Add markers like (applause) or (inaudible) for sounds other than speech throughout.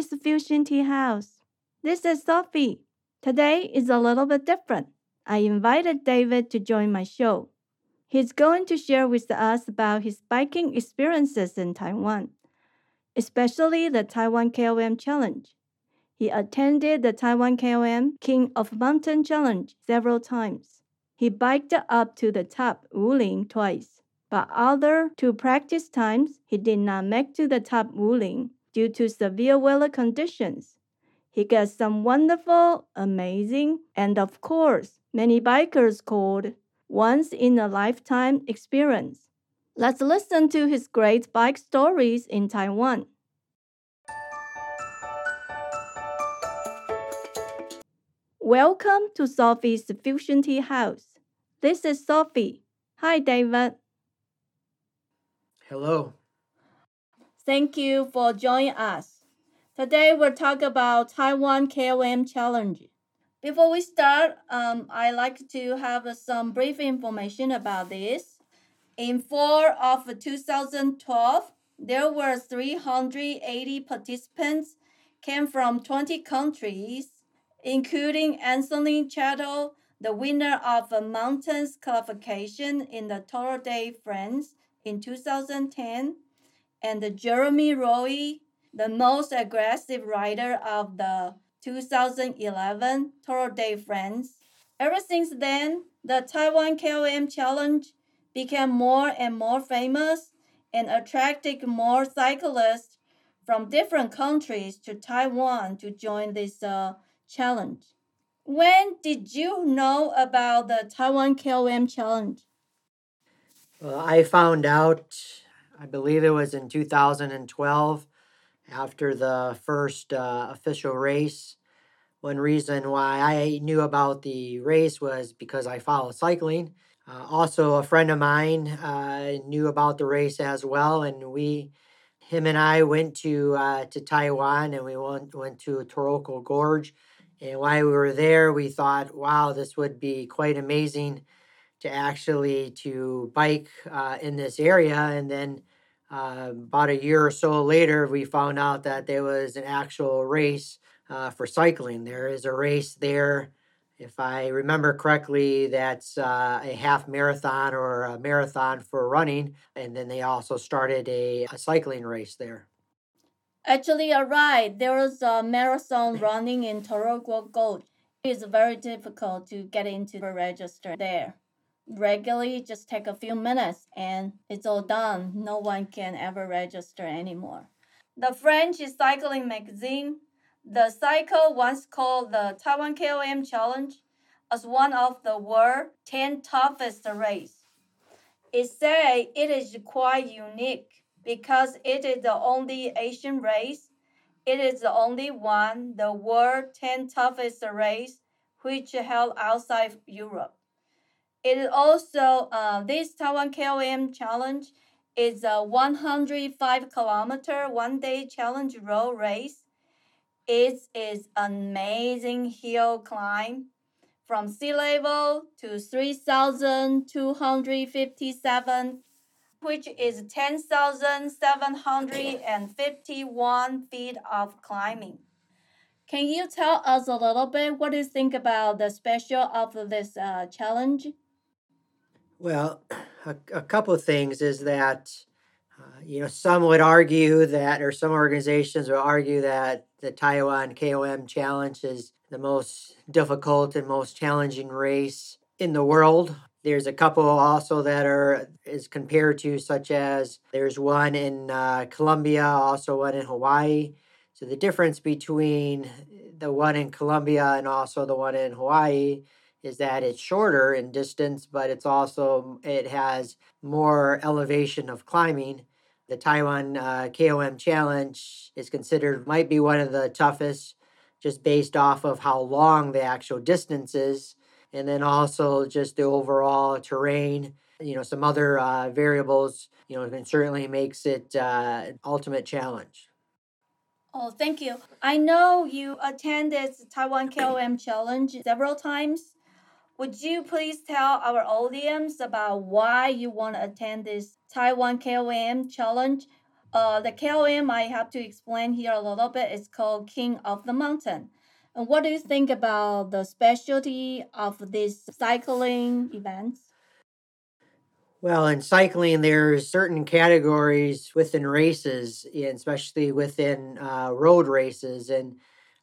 Sophie's Fusion Tea House. This is Sophie. Today is a little bit different. I invited David to join my show. He's going to share with us about his biking experiences in Taiwan, especially the Taiwan KOM Challenge. He attended the Taiwan KOM King of Mountain Challenge several times. He biked up to the top Wuling twice, but other two practice times he did not make to the top Wuling due to severe weather conditions. He got some wonderful, amazing, and of course, many bikers called once in a lifetime experience. Let's listen to his great bike stories in Taiwan. Welcome to Sophie's Fusion Tea House. This is Sophie. Hi, David. Hello. Thank you for joining us. Today we'll talk about Taiwan KOM Challenge. Before we start, um, I'd like to have some brief information about this. In fall of 2012, there were 380 participants came from 20 countries, including Anthony Charteau, the winner of a mountains qualification in the Tour de France in 2010, and Jeremy Roy, the most aggressive rider of the 2011 Tour de France. Ever since then, the Taiwan KOM Challenge became more and more famous and attracted more cyclists from different countries to Taiwan to join this uh, challenge. When did you know about the Taiwan KOM Challenge? Well, I found out, I believe it was in 2012, after the first uh, official race. One reason why I knew about the race was because I follow cycling. Uh, also, a friend of mine uh, knew about the race as well, and we, him and I, went to uh, to Taiwan, and we went went to Taroko Gorge. And while we were there, we thought, wow, this would be quite amazing to actually to bike uh, in this area. And then uh, about a year or so later, we found out that there was an actual race uh, for cycling. There is a race there, if I remember correctly, that's uh, a half marathon or a marathon for running. And then they also started a, a cycling race there. Actually, you're right. A marathon running in Taroko Gorge. It's very difficult to get into the register there regularly just take a few minutes and it's all done. No one can ever register anymore. The French cycling magazine, the cycle once called the Taiwan KOM Challenge, as one of the world's 10 toughest race. It says it is quite unique because it is the only Asian race. It is the only one, the world 10 toughest race, which held outside Europe. It is also uh, this Taiwan KOM challenge is a 105 kilometer one day challenge road race. It is amazing hill climb from sea level to 3,257, which is 10,751 feet of climbing. Can you tell us a little bit what you think about the special of this uh, challenge? Well, (clears throat) a, a couple of things is that, uh, you know, some would argue that, or some organizations would argue that the Taiwan KOM Challenge is the most difficult and most challenging race in the world. There's a couple also that are is compared to, such as there's one in uh, Colombia, also one in Hawaii. So the difference between the one in Colombia and also the one in Hawaii is that it's shorter in distance, but it's also it has more elevation of climbing. The Taiwan uh, KOM Challenge is considered might be one of the toughest, just based off of how long the actual distance is, and then also just the overall terrain. You know, some other uh, variables. You know, and certainly makes it uh, ultimate challenge. Oh, thank you. I know you attended Taiwan KOM Challenge several times. Would you please tell our audience about why you want to attend this Taiwan KOM challenge? Uh, the KOM I have to explain here a little bit. It's called King of the Mountain. And what do you think about the specialty of this cycling events? Well, in cycling, there's certain categories within races, and especially within uh, road races, and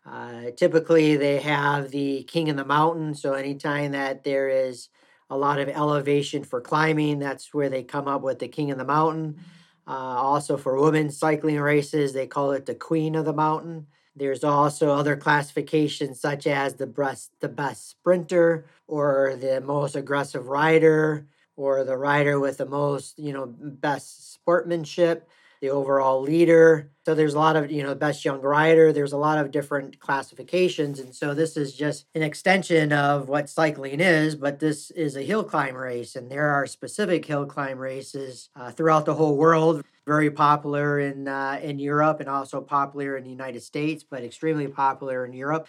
uh, typically they have the king of the mountain. So anytime that there is a lot of elevation for climbing, that's where they come up with the king of the mountain. Uh, also for women's cycling races, they call it the queen of the mountain. There's also other classifications such as the best the best sprinter or the most aggressive rider or the rider with the most, you know, best sportsmanship, the overall leader. So there's a lot of, you know, best young rider. There's a lot of different classifications. And so this is just an extension of what cycling is, but this is a hill climb race. And there are specific hill climb races uh, throughout the whole world. Very popular in uh, in Europe and also popular in the United States, but extremely popular in Europe.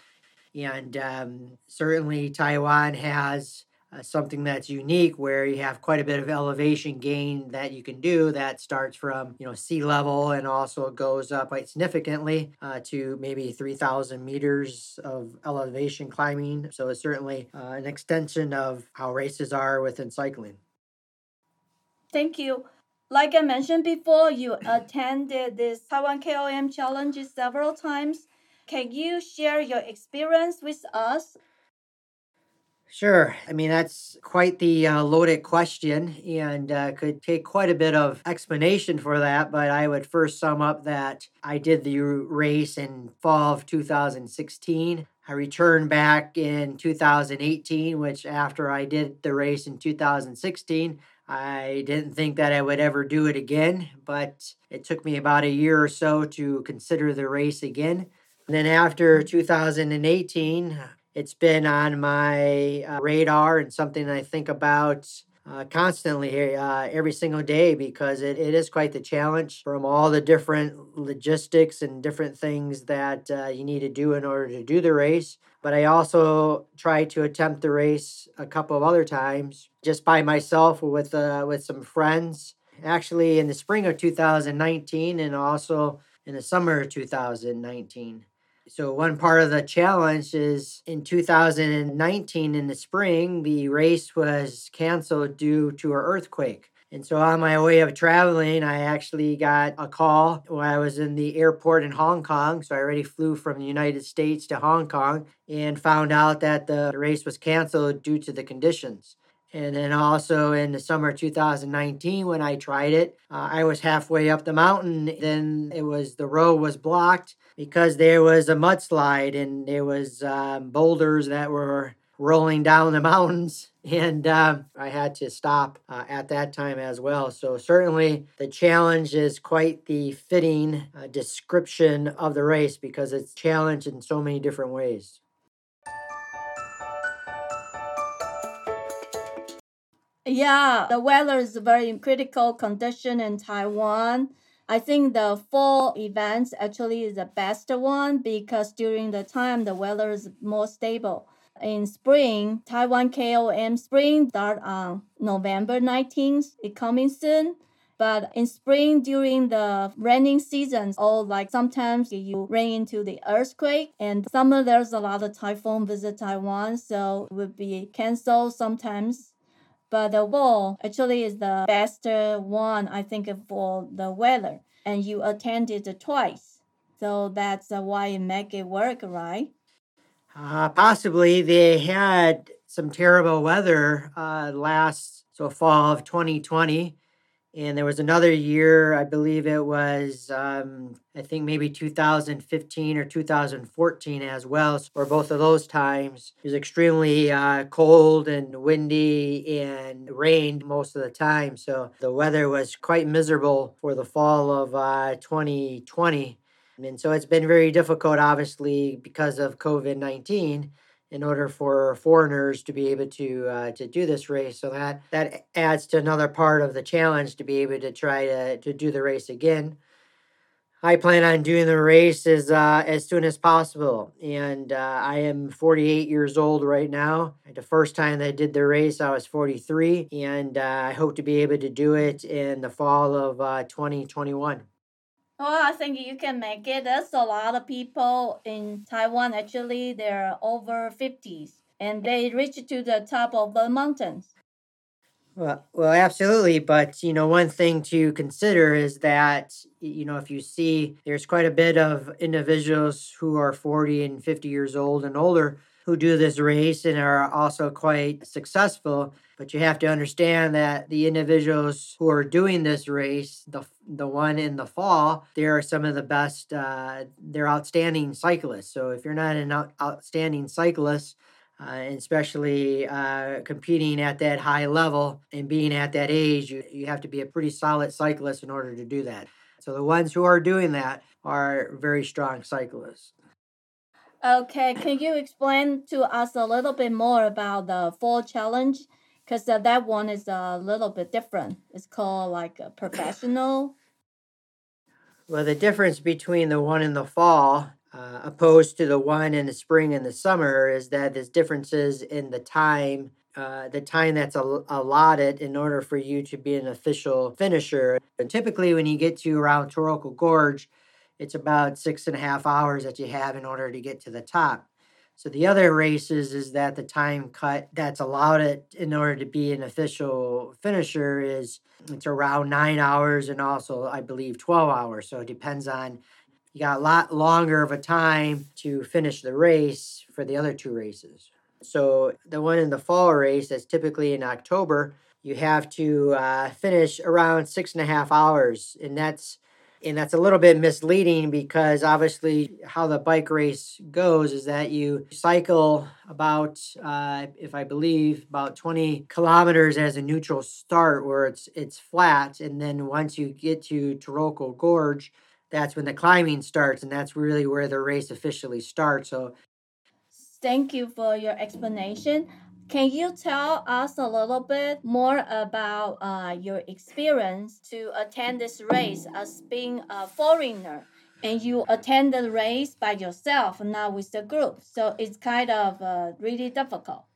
And um, certainly Taiwan has uh, something that's unique where you have quite a bit of elevation gain that you can do that starts from you know sea level and also goes up quite significantly uh, to maybe 3000 meters of elevation climbing. So it's certainly uh, an extension of how races are within cycling. Thank you. Like i mentioned before you attended this taiwan kom challenge several times. Can you share your experience with us Sure. I mean, that's quite the uh, loaded question and uh, could take quite a bit of explanation for that. But I would first sum up that I did the race in fall of 2016. I returned back in 2018, which after I did the race in 2016, I didn't think that I would ever do it again, but it took me about a year or so to consider the race again. And then after 2018, it's been on my uh, radar and something I think about uh, constantly uh, every single day because it, it is quite the challenge from all the different logistics and different things that uh, you need to do in order to do the race. But I also tried to attempt the race a couple of other times just by myself or with, uh, with some friends. Actually, in the spring of 2019 and also in the summer of 2019. So, one part of the challenge is in 2019 in the spring, the race was canceled due to an earthquake. And so, on my way of traveling, I actually got a call when I was in the airport in Hong Kong. So, I already flew from the United States to Hong Kong and found out that the race was canceled due to the conditions. And then also in the summer 2019, when I tried it, uh, I was halfway up the mountain. Then it was the road was blocked because there was a mudslide and there was um, boulders that were rolling down the (laughs) mountains and um, i had to stop uh, at that time as well so certainly the challenge is quite the fitting uh, description of the race because it's challenged in so many different ways Yeah, the weather is very critical condition in Taiwan. I think the fall events actually is the best one because during the time the weather is more stable. In spring, Taiwan KOM spring start on November 19th. It coming soon. But in spring, during the raining seasons, or like sometimes you rain into the earthquake, and summer there's a lot of typhoon visit Taiwan, so it would be canceled sometimes but the wall actually is the best one I think for the weather. And you attended twice. So that's why you make it work right? Uh, possibly. They had some terrible weather uh, last so fall of 2020 and there was another year i believe it was um, i think maybe 2015 or 2014 as well or both of those times. It was extremely uh, cold and windy and rained most of the time so the weather was quite miserable for the fall of uh, 2020 and so it's been very difficult obviously because of covid-19 in order for foreigners to be able to uh, to do this race. So that that adds to another part of the challenge to be able to try to to do the race again. I plan on doing the race as uh, as soon as possible, and uh, I am 48 years old right now. The first time I did the race, I was 43, and uh, I hope to be able to do it in the fall of uh, 2021. Oh, I think you can make it. There's a lot of people in Taiwan. Actually, they're over 50s and they reach to the top of the mountains. Well, well, absolutely. But, you know, one thing to consider is that, you know, if you see there's quite a bit of individuals who are 40 and 50 years old and older who do this race and are also quite successful. But you have to understand that the individuals who are doing this race, the the one in the fall, they are some of the best. Uh, they're outstanding cyclists. So if you're not an out, outstanding cyclist, uh, especially uh, competing at that high level and being at that age, you, you have to be a pretty solid cyclist in order to do that. So the ones who are doing that are very strong cyclists. Okay, can you explain to us a little bit more about the fall challenge? Because uh, that one is a little bit different. It's called like a professional. Well, the difference between the one in the fall uh, opposed to the one in the spring and the summer is that there's differences in the time uh, the time that's al- allotted in order for you to be an official finisher. And typically, when you get to around Taroko Gorge, it's about six and a half hours that you have in order to get to the top. So the other races is that the time cut that's allowed it in order to be an official finisher is it's around nine hours and also I believe 12 hours. So it depends on you got a lot longer of a time to finish the race for the other two races. So the one in the fall race that's typically in October, you have to uh, finish around six and a half hours, and that's and that's a little bit misleading because obviously how the bike race goes is that you cycle about uh, if i believe about 20 kilometers as a neutral start where it's it's flat. And then once you get to taroko gorge that's when the climbing starts and that's really where the race officially starts. So thank you for your explanation can you tell us a little bit more about uh, your experience to attend this race as being a foreigner? And you attend the race by yourself, not with the group. So it's kind of uh, really difficult.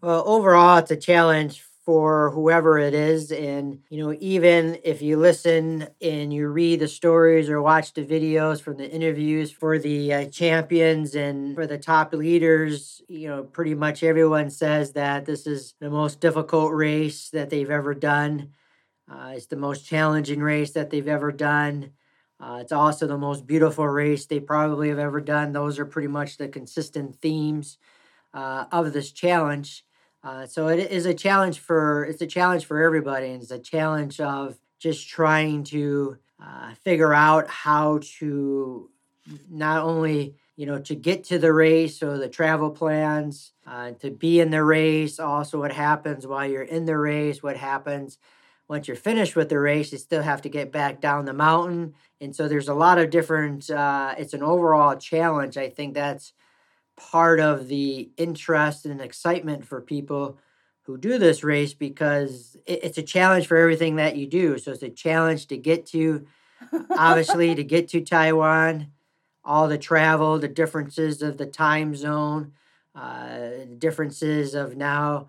Well, overall, it's a challenge for whoever it is. And, you know, even if you listen and you read the stories or watch the videos from the interviews for the uh, champions and for the top leaders, you know, pretty much everyone says that this is the most difficult race that they've ever done. Uh, it's the most challenging race that they've ever done. Uh, it's also the most beautiful race they probably have ever done. Those are pretty much the consistent themes uh, of this challenge. Uh, so it is a challenge for it's a challenge for everybody, and it's a challenge of just trying to uh, figure out how to not only you know to get to the race or the travel plans uh, to be in the race also what happens while you're in the race what happens once you're finished with the race you still have to get back down the mountain. And so there's a lot of different uh, it's an overall challenge i think that's part of the interest and excitement for people who do this race because it's a challenge for everything that you do. So it's a challenge to get to, obviously, to get to Taiwan, all the travel, the differences of the time zone, uh, differences of now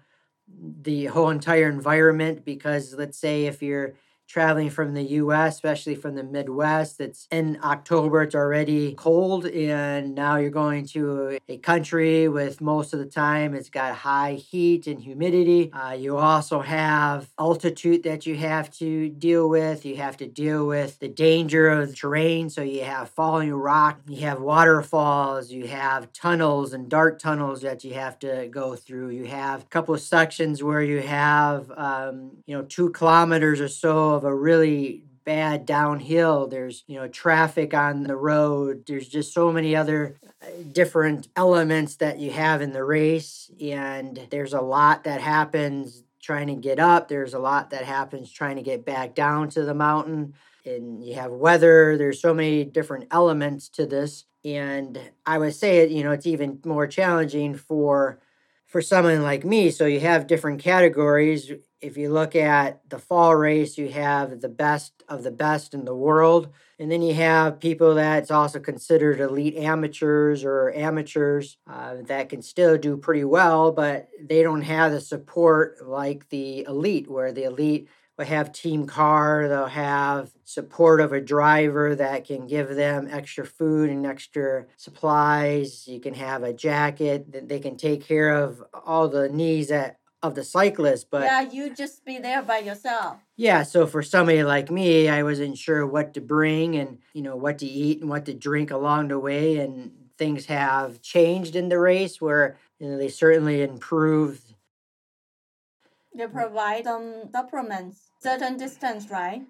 the whole entire environment. Because let's say if you're traveling from the US, especially from the Midwest. It's in October, it's already cold, and now you're going to a country with most of the time it's got high heat and humidity. Uh, you also have altitude that you have to deal with. You have to deal with the danger of the terrain. So you have falling rock, you have waterfalls, you have tunnels and dark tunnels that you have to go through. You have a couple of sections where you have, um, you know, two kilometers or so of a really bad downhill. There's, you know, traffic on the road. There's just so many other uh, different elements that you have in the race. And there's a lot that happens trying to get up. There's a lot that happens trying to get back down to the mountain. And you have weather. There's so many different elements to this. And I would say it, you know, it's even more challenging for for someone like me. So you have different categories if you look at the fall race, you have the best of the best in the world. And then you have people that's also considered elite amateurs or amateurs uh, that can still do pretty well, but they don't have the support like the elite, where the elite will have team car, they'll have support of a driver that can give them extra food and extra supplies. You can have a jacket that they can take care of all the needs that of the cyclist, but yeah, you just be there by yourself. yeah, so for somebody like me, I wasn't sure what to bring and you know what to eat and what to drink along the way and things have changed in the race where you know they certainly improved They provide um, some supplements, certain distance, right?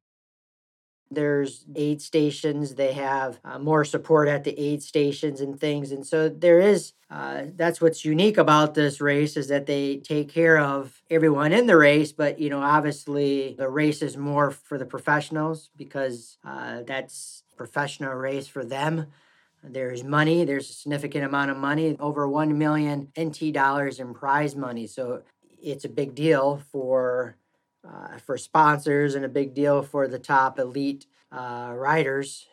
There's aid stations they have uh, more support at the aid stations and things and so there is uh, that's what's unique about this race is that they take care of everyone in the race but you know obviously the race is more for the professionals because uh, that's professional race for them. There's money there's a significant amount of money over 1 million nt dollars in prize money so it's a big deal for uh, for sponsors and a big deal for the top elite uh, riders.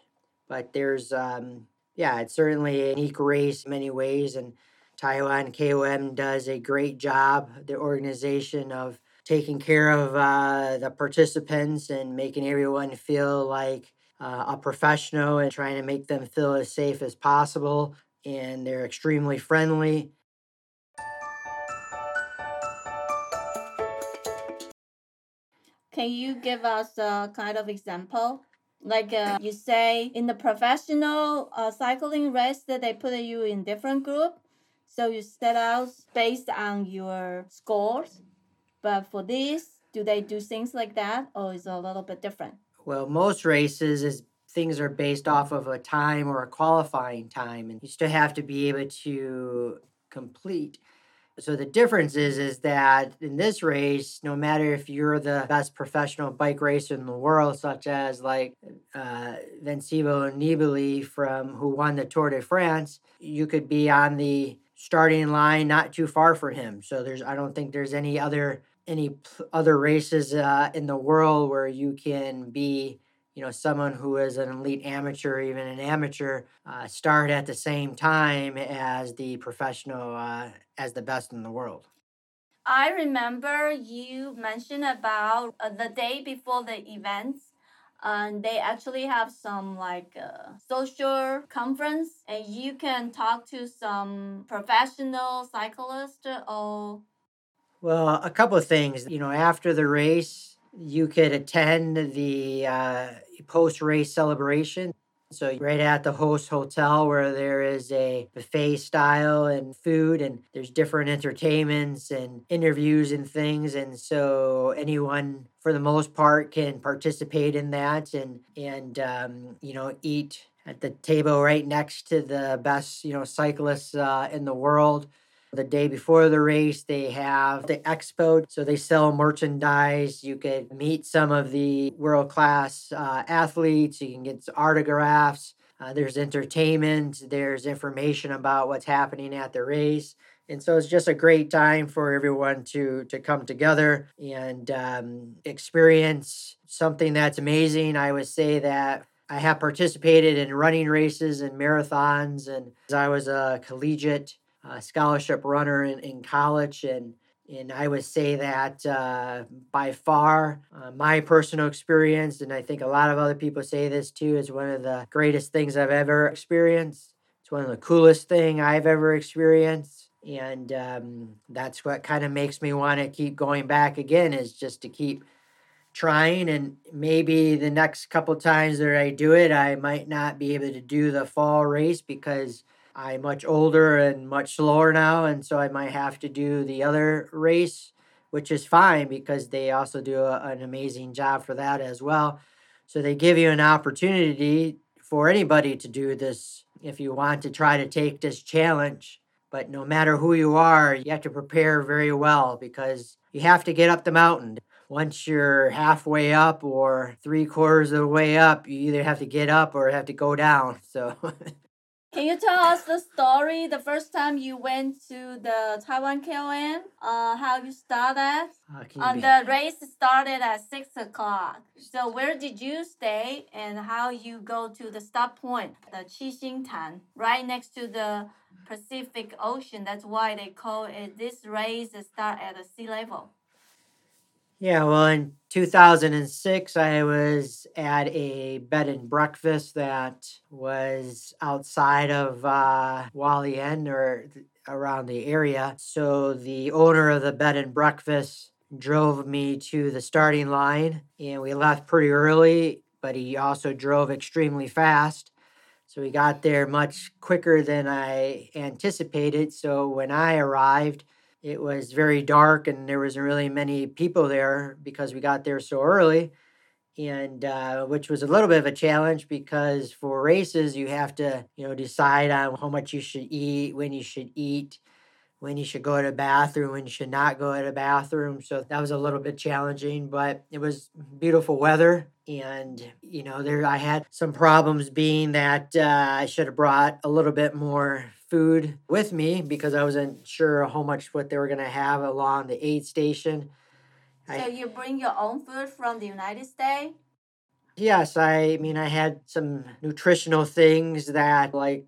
But there's, um, yeah, it's certainly a unique race in many ways. And Taiwan KOM does a great job, the organization of taking care of uh, the participants and making everyone feel like uh, a professional and trying to make them feel as safe as possible. And they're extremely friendly Can you give us a kind of example? Like uh, you say, in the professional uh, cycling race, that they put you in different group, so you set out based on your scores. But for this, do they do things like that, or is it a little bit different? Well, most races is things are based off of a time or a qualifying time, and you still have to be able to complete. So the difference is is that in this race, no matter if you're the best professional bike racer in the world, such as like uh, Nibali from who won the Tour de France, you could be on the starting line not too far from him. So there's I don't think there's any other any other races uh, in the world where you can be you know someone who is an elite amateur even an amateur uh, start at the same time as the professional uh, as the best in the world I remember you mentioned about uh, the day before the events. And they actually have some like uh, social conference, and you can talk to some professional cyclists or well a couple of things you know after the race you could attend the uh, post race celebration. So right at the host hotel where there is a buffet style and food and there's different entertainments and interviews and things. And so anyone for the most part can participate in that and and um, you know eat at the table right next to the best you know cyclists uh, in the world the day before the race, they have the expo. So they sell merchandise. You could meet some of the world class uh, athletes. You can get autographs. Uh, there's entertainment. There's information about what's happening at the race. And so it's just a great time for everyone to to come together and um, experience something that's amazing. I would say that I have participated in running races and marathons, and I was a collegiate uh, scholarship runner in, in college and and I would say that uh, by far, uh, my personal experience, and I think a lot of other people say this too, is one of the greatest things I've ever experienced. It's one of the coolest thing I've ever experienced, and um, that's what kind of makes me want to keep going back again. Is just to keep trying, and maybe the next couple times that I do it, I might not be able to do the fall race because I'm much older and much slower now, and so I might have to do the other race, which is fine because they also do a, an amazing job for that as well. So they give you an opportunity for anybody to do this if you want to try to take this challenge. But no matter who you are, you have to prepare very well because you have to get up the mountain. Once you're halfway up or three quarters of the way up, you either have to get up or have to go down. So (laughs) Can you tell us the story the first time you went to the Taiwan KOM? Uh, how you started? uh, can you be- the race started at six o'clock. So where did you stay and how you go to the stop point, the Qixingtan, right next to the Pacific Ocean. That's why they call it this race start at the sea level. Yeah, well, in 2006, I was at a bed and breakfast that was outside of uh, Hualien or th- around the area. So the owner of the bed and breakfast drove me to the starting line, and we left pretty early, but he also drove extremely fast. So we got there much quicker than I anticipated. So when I arrived, it was very dark and there wasn't really many people there because we got there so early. And uh, which was a little bit of a challenge because for races you have to you know decide on how much you should eat when you should eat when you should go to the bathroom when you should not go to the bathroom so that was a little bit challenging but it was beautiful weather and you know there i had some problems being that uh, i should have brought a little bit more food with me because I wasn't sure how much what they were going to have along the aid station. So I, you bring your own food from the United States? Yes, I mean I had some nutritional things that like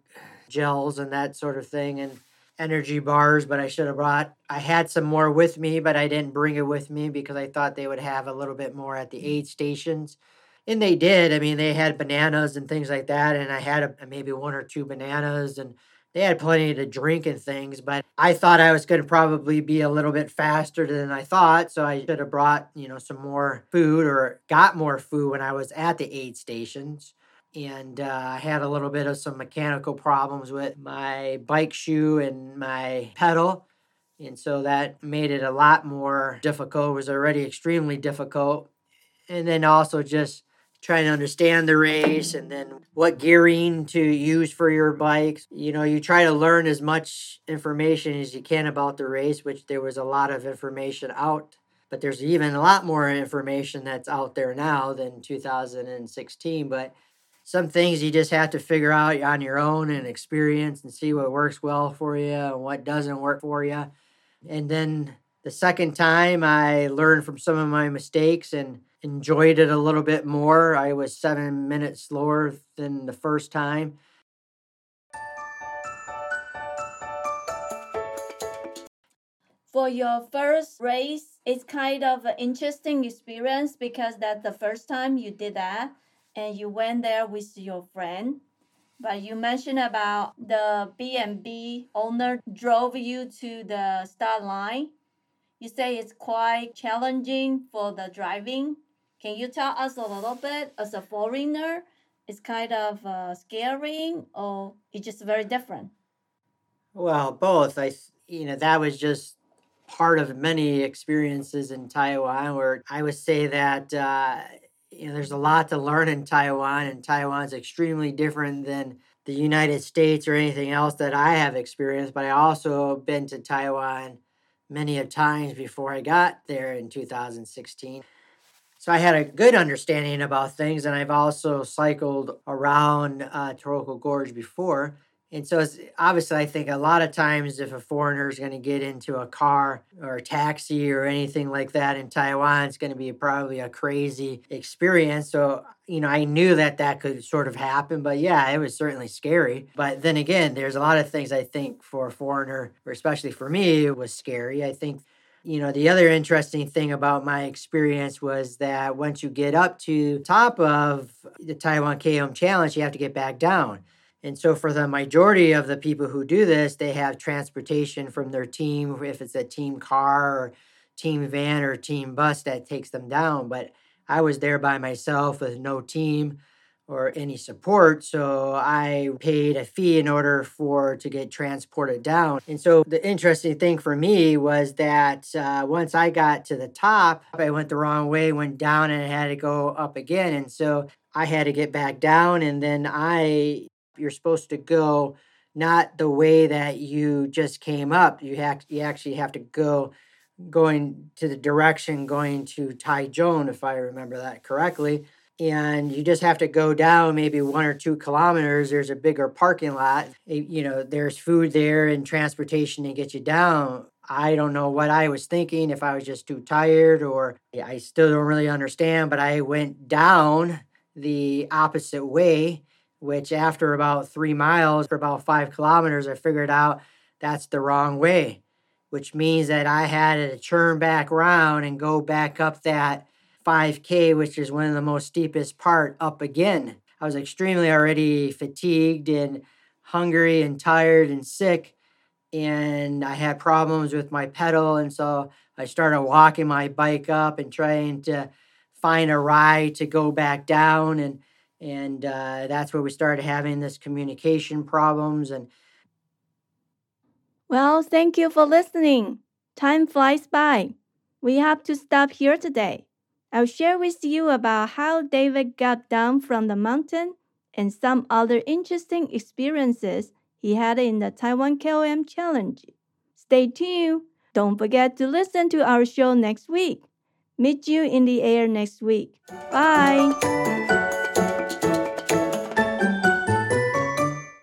gels and that sort of thing and energy bars, but I should have brought I had some more with me, but I didn't bring it with me because I thought they would have a little bit more at the mm. aid stations. And they did. I mean, they had bananas and things like that and I had a, maybe one or two bananas and they had plenty to drink and things, but I thought I was going to probably be a little bit faster than I thought. So I should have brought, you know, some more food or got more food when I was at the aid stations. And uh, I had a little bit of some mechanical problems with my bike shoe and my pedal. And so that made it a lot more difficult. It was already extremely difficult. And then also just trying to understand the race and then what gearing to use for your bikes. You know, you try to learn as much information as you can about the race, which there was a lot of information out, but there's even a lot more information that's out there now than 2016. But some things you just have to figure out on your own and experience and see what works well for you and what doesn't work for you. And then the second time, I learned from some of my mistakes and enjoyed it a little bit more. I was seven minutes slower than the first time. For your first race, it's kind of an interesting experience because that's the first time you did that and you went there with your friend. But you mentioned about the B&B owner drove you to the start line. You say it's quite challenging for the driving can you tell us a little bit as a foreigner? It's kind of uh, scary, or it's just very different. Well, both. I you know that was just part of many experiences in Taiwan where I would say that uh, you know there's a lot to learn in Taiwan, and Taiwan's extremely different than the United States or anything else that I have experienced. But I also been to Taiwan many a times before I got there in 2016. So I had a good understanding about things, and I've also cycled around uh, Taroko Gorge before. And so it's obviously, I think a lot of times if a foreigner is going to get into a car or a taxi or anything like that in Taiwan, it's going to be probably a crazy experience. So, you know, I knew that that could sort of happen, but yeah, it was certainly scary. But then again, there's a lot of things I think for a foreigner, or especially for me, it was scary. I think you know, the other interesting thing about my experience was that once you get up to top of the Taiwan KOM challenge, you have to get back down. And so for the majority of the people who do this, they have transportation from their team, if it's a team car or team van or team bus that takes them down. But I was there by myself with no team or any support. So I paid a fee in order for to get transported down. And so the interesting thing for me was that uh, once I got to the top, I went the wrong way, went down, and I had to go up again. And so I had to get back down. And then I, you're supposed to go not the way that you just came up. You you actually have to go going to the direction going to Taichung, if I remember that correctly. And you just have to go down maybe one or two kilometers. There's a bigger parking lot. You know there's food there and transportation to get you down. I don't know what i was thinking if i was just too tired or i still don't really understand but i went down the opposite way which after about three miles for about five kilometers i figured out that's the wrong way which means that I had to turn back around and go back up that 5K, which is one of the most steepest part, up again. I was extremely already fatigued and hungry and tired and sick. And I had problems with my pedal. And so I started walking my bike up and trying to find a ride to go back down. And and uh, that's where we started having this communication problems and well thank you for listening. Time flies by. We have to stop here today. I'll share with you about how david got down from the mountain and some other interesting experiences he had in the taiwan KOM challenge. Stay tuned. Don't forget to listen to our show next week. Meet you in the air next week. Bye